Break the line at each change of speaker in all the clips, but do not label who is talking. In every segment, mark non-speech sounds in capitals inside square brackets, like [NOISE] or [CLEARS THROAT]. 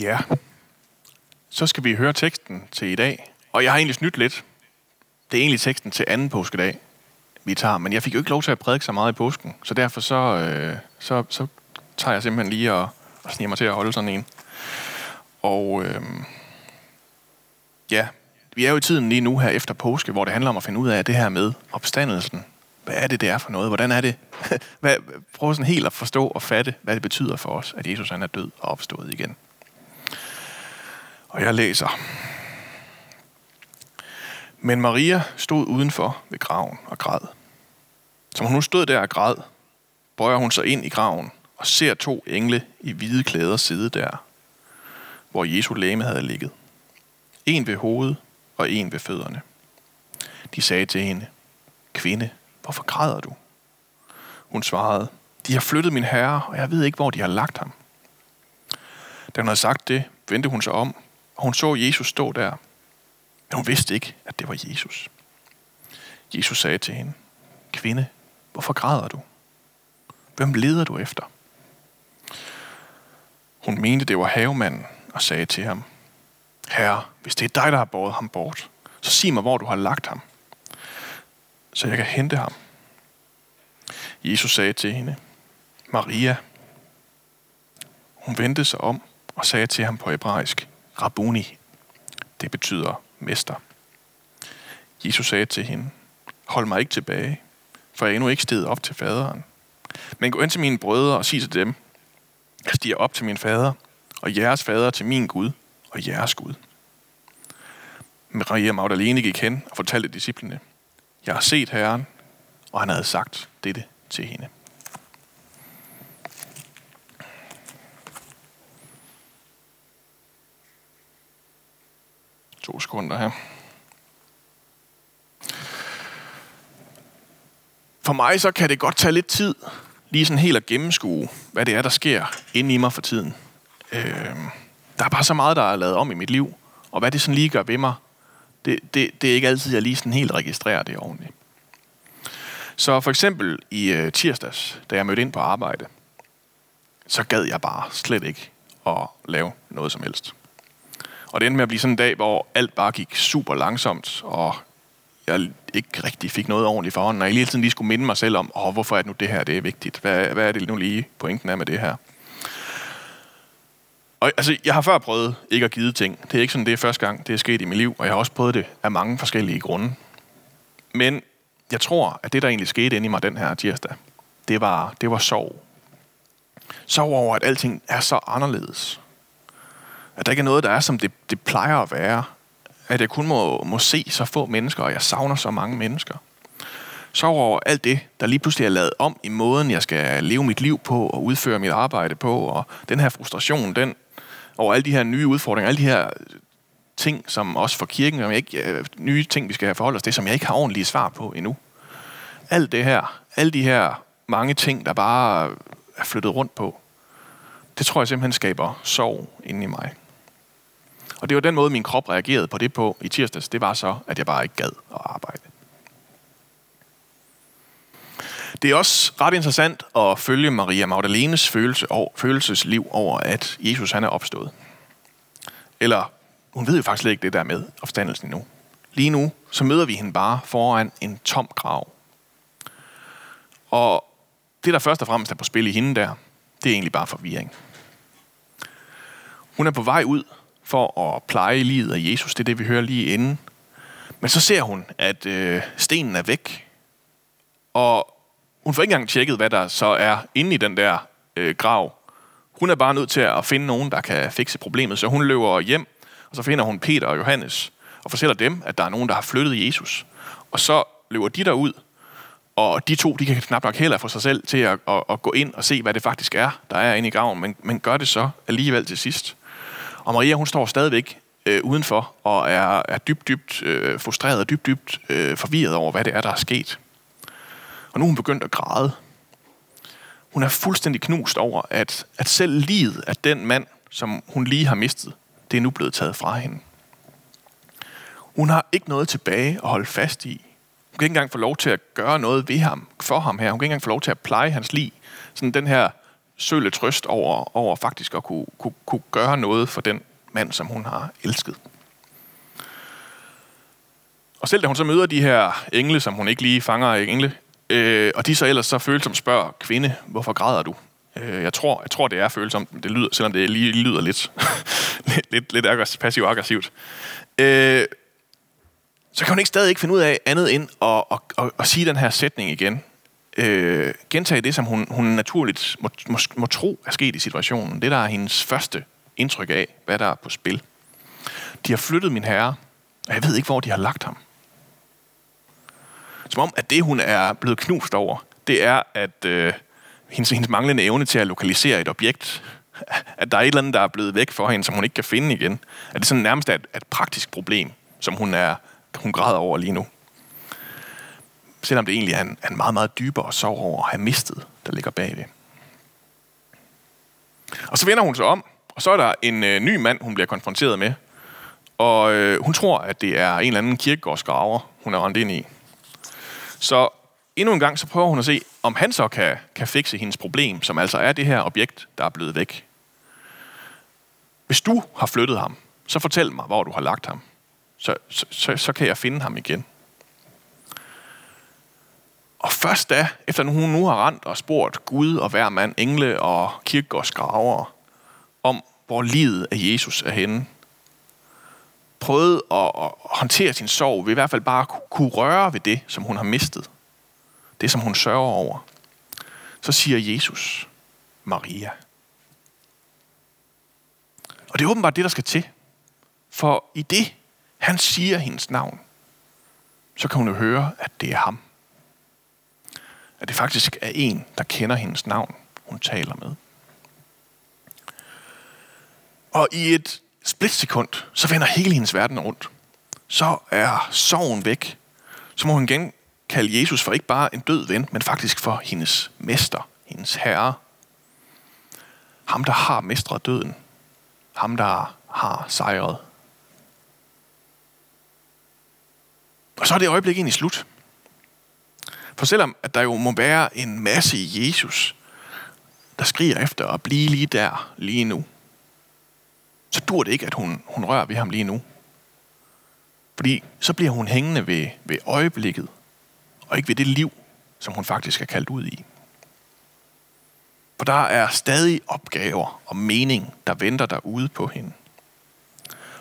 Ja, så skal vi høre teksten til i dag. Og jeg har egentlig snydt lidt. Det er egentlig teksten til anden påskedag, vi tager. Men jeg fik jo ikke lov til at prædike så meget i påsken. Så derfor så, øh, så, så tager jeg simpelthen lige og, og sniger mig til at holde sådan en. Og øh, ja, vi er jo i tiden lige nu her efter påske, hvor det handler om at finde ud af det her med opstandelsen. Hvad er det, det er for noget? Hvordan er det? [LAUGHS] Hvad, prøv sådan helt at forstå og fatte, hvad det betyder for os, at Jesus han er død og opstået igen. Og jeg læser. Men Maria stod udenfor ved graven og græd. Som hun nu stod der og græd, bøjer hun sig ind i graven og ser to engle i hvide klæder sidde der, hvor Jesu læme havde ligget. En ved hovedet og en ved fødderne. De sagde til hende, Kvinde, hvorfor græder du? Hun svarede, De har flyttet min herre, og jeg ved ikke, hvor de har lagt ham. Da hun havde sagt det, vendte hun sig om, og hun så Jesus stå der. Men hun vidste ikke, at det var Jesus. Jesus sagde til hende, Kvinde, hvorfor græder du? Hvem leder du efter? Hun mente, det var havemanden, og sagde til ham, Herre, hvis det er dig, der har båret ham bort, så sig mig, hvor du har lagt ham, så jeg kan hente ham. Jesus sagde til hende, Maria. Hun vendte sig om og sagde til ham på hebraisk, Rabuni. Det betyder mester. Jesus sagde til hende, hold mig ikke tilbage, for jeg er endnu ikke steget op til faderen. Men gå ind til mine brødre og sig til dem, jeg stiger op til min fader, og jeres fader til min Gud, og jeres Gud. Maria Magdalene gik hen og fortalte disciplene, jeg har set Herren, og han havde sagt dette til hende. To sekunder her. For mig så kan det godt tage lidt tid, lige sådan helt at gennemskue, hvad det er, der sker inde i mig for tiden. Øh, der er bare så meget, der er lavet om i mit liv, og hvad det sådan lige gør ved mig, det, det, det er ikke altid, jeg lige sådan helt registrerer det ordentligt. Så for eksempel i øh, tirsdags, da jeg mødte ind på arbejde, så gad jeg bare slet ikke at lave noget som helst. Og det endte med at blive sådan en dag, hvor alt bare gik super langsomt, og jeg ikke rigtig fik noget ordentligt for hånden, og jeg hele tiden lige skulle minde mig selv om, Åh, hvorfor er det nu det her, det er vigtigt? Hvad, hvad er det nu lige pointen er med det her? Og altså, jeg har før prøvet ikke at give ting. Det er ikke sådan, det er første gang, det er sket i mit liv, og jeg har også prøvet det af mange forskellige grunde. Men jeg tror, at det, der egentlig skete inde i mig den her tirsdag, det var, det var sorg. Sorg over, at alting er så anderledes. At der ikke er noget, der er, som det, det plejer at være. At jeg kun må, må se så få mennesker, og jeg savner så mange mennesker. Sorg over alt det, der lige pludselig er lavet om i måden, jeg skal leve mit liv på og udføre mit arbejde på. Og den her frustration, den over alle de her nye udfordringer, alle de her ting, som også for kirken, som jeg ikke, øh, nye ting, vi skal have forholdt os til, som jeg ikke har ordentlige svar på endnu. Alt det her, alle de her mange ting, der bare er flyttet rundt på, det tror jeg simpelthen skaber sorg inde i mig. Og det var den måde, min krop reagerede på det på i tirsdags. Det var så, at jeg bare ikke gad at arbejde. Det er også ret interessant at følge Maria Magdalenes følelse og følelsesliv over, at Jesus han er opstået. Eller hun ved jo faktisk ikke det der med opstandelsen endnu. Lige nu, så møder vi hende bare foran en tom grav. Og det, der først og fremmest er på spil i hende der, det er egentlig bare forvirring. Hun er på vej ud for at pleje livet af Jesus. Det er det, vi hører lige inden. Men så ser hun, at øh, stenen er væk. Og hun får ikke engang tjekket, hvad der så er inde i den der øh, grav. Hun er bare nødt til at finde nogen, der kan fikse problemet. Så hun løber hjem og så finder hun Peter og Johannes og fortæller dem, at der er nogen, der har flyttet Jesus. Og så løber de derud, og de to, de kan knap nok heller få sig selv til at, at, at gå ind og se, hvad det faktisk er, der er inde i graven, men, men gør det så alligevel til sidst. Og Maria, hun står stadigvæk øh, udenfor og er, er dybt, dybt øh, frustreret og dybt, dybt øh, forvirret over, hvad det er, der er sket. Og nu er hun begyndt at græde. Hun er fuldstændig knust over, at, at selv livet af den mand, som hun lige har mistet, det er nu blevet taget fra hende. Hun har ikke noget tilbage at holde fast i. Hun kan ikke engang få lov til at gøre noget ved ham, for ham her. Hun kan ikke engang få lov til at pleje hans liv. Sådan den her søle trøst over, over faktisk at kunne, kunne, kunne gøre noget for den mand, som hun har elsket. Og selv da hun så møder de her engle, som hun ikke lige fanger af engle, øh, og de så ellers så følsomt spørger kvinde, hvorfor græder du? Øh, jeg, tror, jeg tror, det er følsomt, det lyder, selvom det lige lyder lidt, [LAUGHS] lidt, lidt lidt passiv-aggressivt. Øh, så kan hun ikke stadig ikke finde ud af andet end at, at, at, at sige den her sætning igen. Øh, gentage det, som hun, hun naturligt må, må, må tro er sket i situationen. Det, der er hendes første indtryk af, hvad der er på spil. De har flyttet min herre, og jeg ved ikke, hvor de har lagt ham. Som om, at det, hun er blevet knust over, det er, at øh, hendes, hendes manglende evne til at lokalisere et objekt, at der er et eller andet, der er blevet væk for hende, som hun ikke kan finde igen. At det sådan nærmest er et, et praktisk problem, som hun, er, hun græder over lige nu. Selvom det egentlig er en, en meget, meget dybere sorg over at have mistet, der ligger bagved. Og så vender hun sig om, og så er der en øh, ny mand, hun bliver konfronteret med. Og øh, hun tror, at det er en eller anden kirkegårdsgraver, hun er rendt ind i. Så endnu en gang, så prøver hun at se, om han så kan, kan fikse hendes problem, som altså er det her objekt, der er blevet væk. Hvis du har flyttet ham, så fortæl mig, hvor du har lagt ham. Så, så, så, så kan jeg finde ham igen. Og først da, efter hun nu har rendt og spurgt Gud og hver mand, engle og kirkegårdsgraver, om hvor livet af Jesus er henne, prøvet at, at håndtere sin sorg, ved i hvert fald bare kunne røre ved det, som hun har mistet. Det, som hun sørger over. Så siger Jesus, Maria. Og det er åbenbart det, der skal til. For i det, han siger hendes navn, så kan hun jo høre, at det er ham. At det faktisk er en, der kender hendes navn, hun taler med. Og i et splitsekund, så vender hele hendes verden rundt. Så er sorgen væk. Så må hun igen kalde Jesus for ikke bare en død ven, men faktisk for hendes mester, hendes herre. Ham, der har mestret døden. Ham, der har sejret. Og så er det øjeblik egentlig slut. For selvom at der jo må være en masse i Jesus, der skriger efter at blive lige der, lige nu, så dur det ikke, at hun, hun rører ved ham lige nu. Fordi så bliver hun hængende ved, ved øjeblikket, og ikke ved det liv, som hun faktisk er kaldt ud i. For der er stadig opgaver og mening, der venter derude på hende.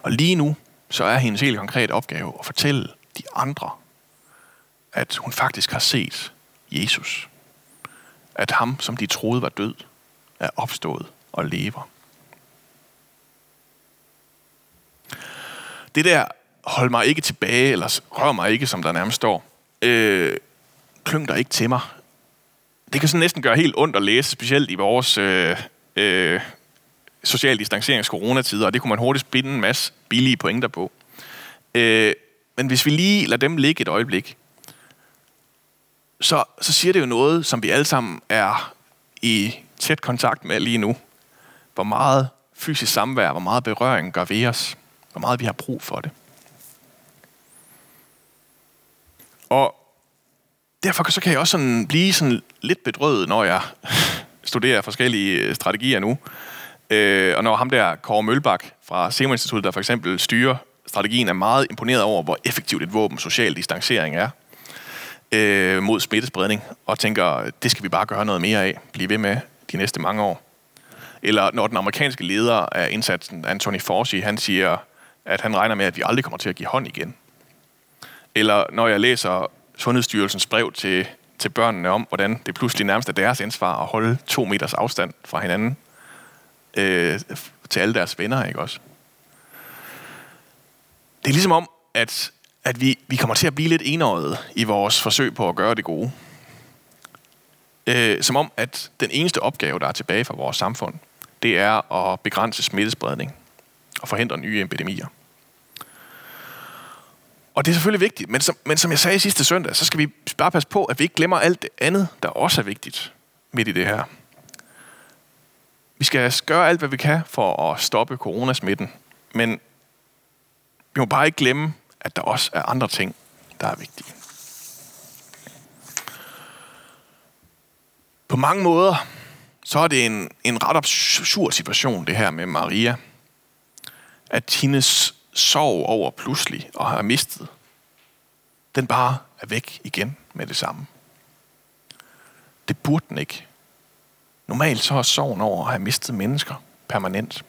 Og lige nu, så er hendes helt konkret opgave at fortælle de andre, at hun faktisk har set Jesus. At ham, som de troede var død, er opstået og lever. Det der, hold mig ikke tilbage, eller rør mig ikke, som der nærmest står, øh, klyng dig ikke til mig. Det kan sådan næsten gøre helt ondt at læse, specielt i vores øh, øh, social distancerings coronatider, og det kunne man hurtigt spinde en masse billige pointer på. Øh, men hvis vi lige lader dem ligge et øjeblik, så, så siger det jo noget, som vi alle sammen er i tæt kontakt med lige nu. Hvor meget fysisk samvær, hvor meget berøring gør ved os. Hvor meget vi har brug for det. Og derfor så kan jeg også sådan blive sådan lidt bedrøvet, når jeg [LAUGHS] studerer forskellige strategier nu. Øh, og når ham der, Kåre Mølbak fra Serum Instituttet, der for eksempel styrer strategien, er meget imponeret over, hvor effektivt et våben social distancering er øh, mod smittespredning, og tænker, det skal vi bare gøre noget mere af, blive ved med de næste mange år. Eller når den amerikanske leder af indsatsen, Anthony Fauci, han siger, at han regner med, at vi aldrig kommer til at give hånd igen. Eller når jeg læser Sundhedsstyrelsens brev til, til børnene om, hvordan det pludselig nærmest er deres ansvar at holde to meters afstand fra hinanden øh, til alle deres venner, ikke også? Det er ligesom om, at, at vi, vi kommer til at blive lidt enøjet i vores forsøg på at gøre det gode. Øh, som om, at den eneste opgave, der er tilbage for vores samfund, det er at begrænse smittespredning og forhindre nye epidemier. Og det er selvfølgelig vigtigt, men som, men som jeg sagde sidste søndag, så skal vi bare passe på, at vi ikke glemmer alt det andet, der også er vigtigt midt i det her. Vi skal gøre alt, hvad vi kan for at stoppe coronasmitten, men vi må bare ikke glemme, at der også er andre ting, der er vigtige. På mange måder, så er det en, en ret absurd situation, det her med Maria. At hendes sorg over pludselig og har mistet, den bare er væk igen med det samme. Det burde den ikke. Normalt så er sorgen over at have mistet mennesker permanent.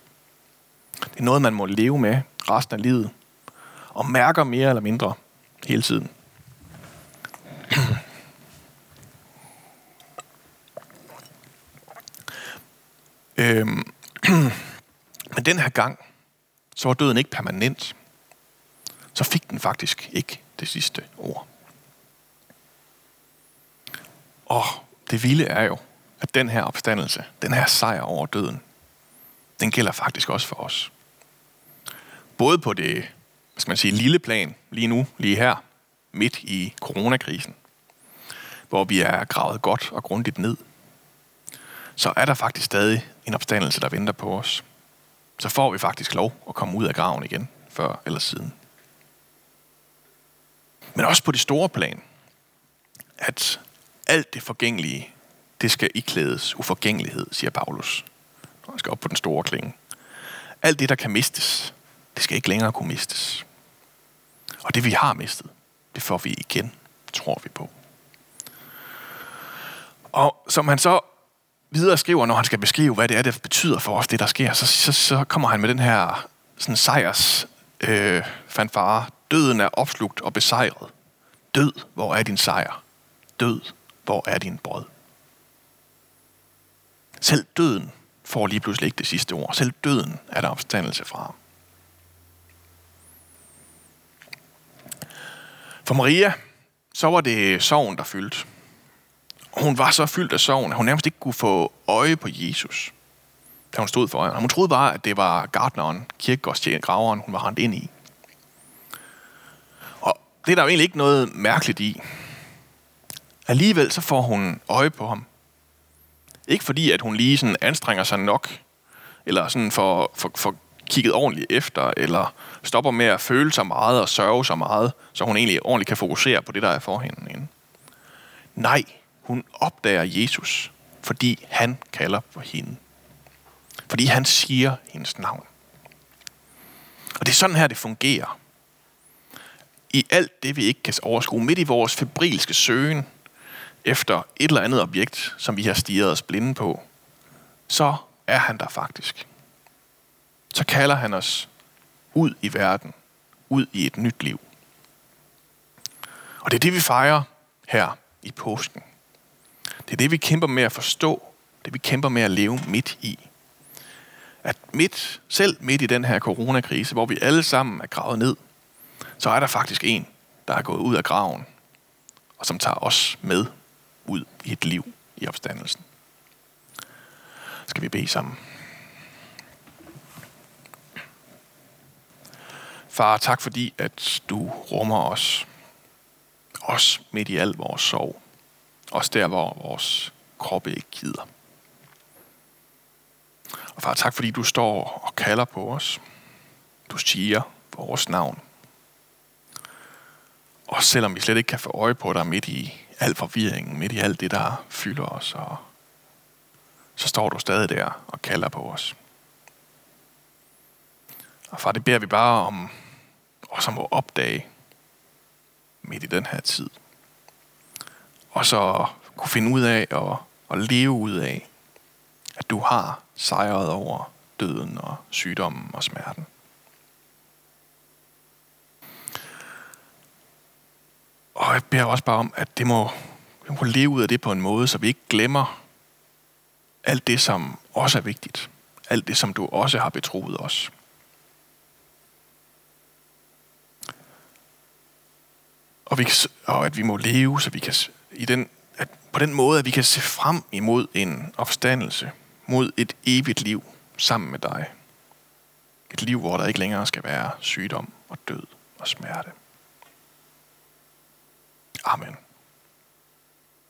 Det er noget, man må leve med resten af livet, og mærker mere eller mindre hele tiden. øhm, [CLEARS THROAT] men den her gang, så var døden ikke permanent. Så fik den faktisk ikke det sidste ord. Og det vilde er jo, at den her opstandelse, den her sejr over døden, den gælder faktisk også for os. Både på det, skal man sige, lille plan, lige nu, lige her, midt i coronakrisen, hvor vi er gravet godt og grundigt ned, så er der faktisk stadig en opstandelse, der venter på os. Så får vi faktisk lov at komme ud af graven igen, før eller siden. Men også på det store plan, at alt det forgængelige, det skal iklædes uforgængelighed, siger Paulus. Når han skal op på den store klinge. Alt det, der kan mistes, det skal ikke længere kunne mistes. Og det, vi har mistet, det får vi igen, tror vi på. Og som han så videre skriver, når han skal beskrive, hvad det er, det betyder for os, det der sker, så, så, så kommer han med den her sådan sejrs øh, fanfare. Døden er opslugt og besejret. Død, hvor er din sejr? Død, hvor er din brød? Selv døden får lige pludselig ikke det sidste ord. Selv døden er der opstandelse fra. For Maria, så var det sorgen, der fyldte. Hun var så fyldt af sorgen, at hun nærmest ikke kunne få øje på Jesus, da hun stod for ham. Hun troede bare, at det var gardneren, kirkegårdstjeneren, hun var rendt ind i. Og det er der jo egentlig ikke noget mærkeligt i. Alligevel så får hun øje på ham. Ikke fordi, at hun lige sådan anstrenger sig nok, eller sådan for, for, for kigget ordentligt efter, eller stopper med at føle sig meget og sørge så meget, så hun egentlig ordentligt kan fokusere på det, der er for hende. Nej, hun opdager Jesus, fordi han kalder på hende. Fordi han siger hendes navn. Og det er sådan her, det fungerer. I alt det, vi ikke kan overskue, midt i vores febrilske søgen efter et eller andet objekt, som vi har stirret os blinde på, så er han der faktisk. Så kalder han os ud i verden, ud i et nyt liv. Og det er det, vi fejrer her i påsken. Det er det, vi kæmper med at forstå. Det vi kæmper med at leve midt i. At midt, selv midt i den her coronakrise, hvor vi alle sammen er gravet ned, så er der faktisk en, der er gået ud af graven, og som tager os med ud i et liv i opstandelsen. Skal vi bede sammen? Far, tak fordi, at du rummer os. Os midt i al vores sorg. Os der, hvor vores kroppe ikke gider. Og far, tak fordi du står og kalder på os. Du siger vores navn. Og selvom vi slet ikke kan få øje på dig midt i al forvirringen, midt i alt det, der fylder os, og så står du stadig der og kalder på os. Og far, det beder vi bare om, også om at opdage midt i den her tid. Og så kunne finde ud af og, og leve ud af, at du har sejret over døden og sygdommen og smerten. Og jeg beder også bare om, at det må, vi må leve ud af det på en måde, så vi ikke glemmer alt det, som også er vigtigt. Alt det, som du også har betroet os. Og, vi, og at vi må leve, så vi kan i den, at på den måde, at vi kan se frem imod en opstandelse, mod et evigt liv sammen med dig. Et liv, hvor der ikke længere skal være sygdom og død og smerte. Amen.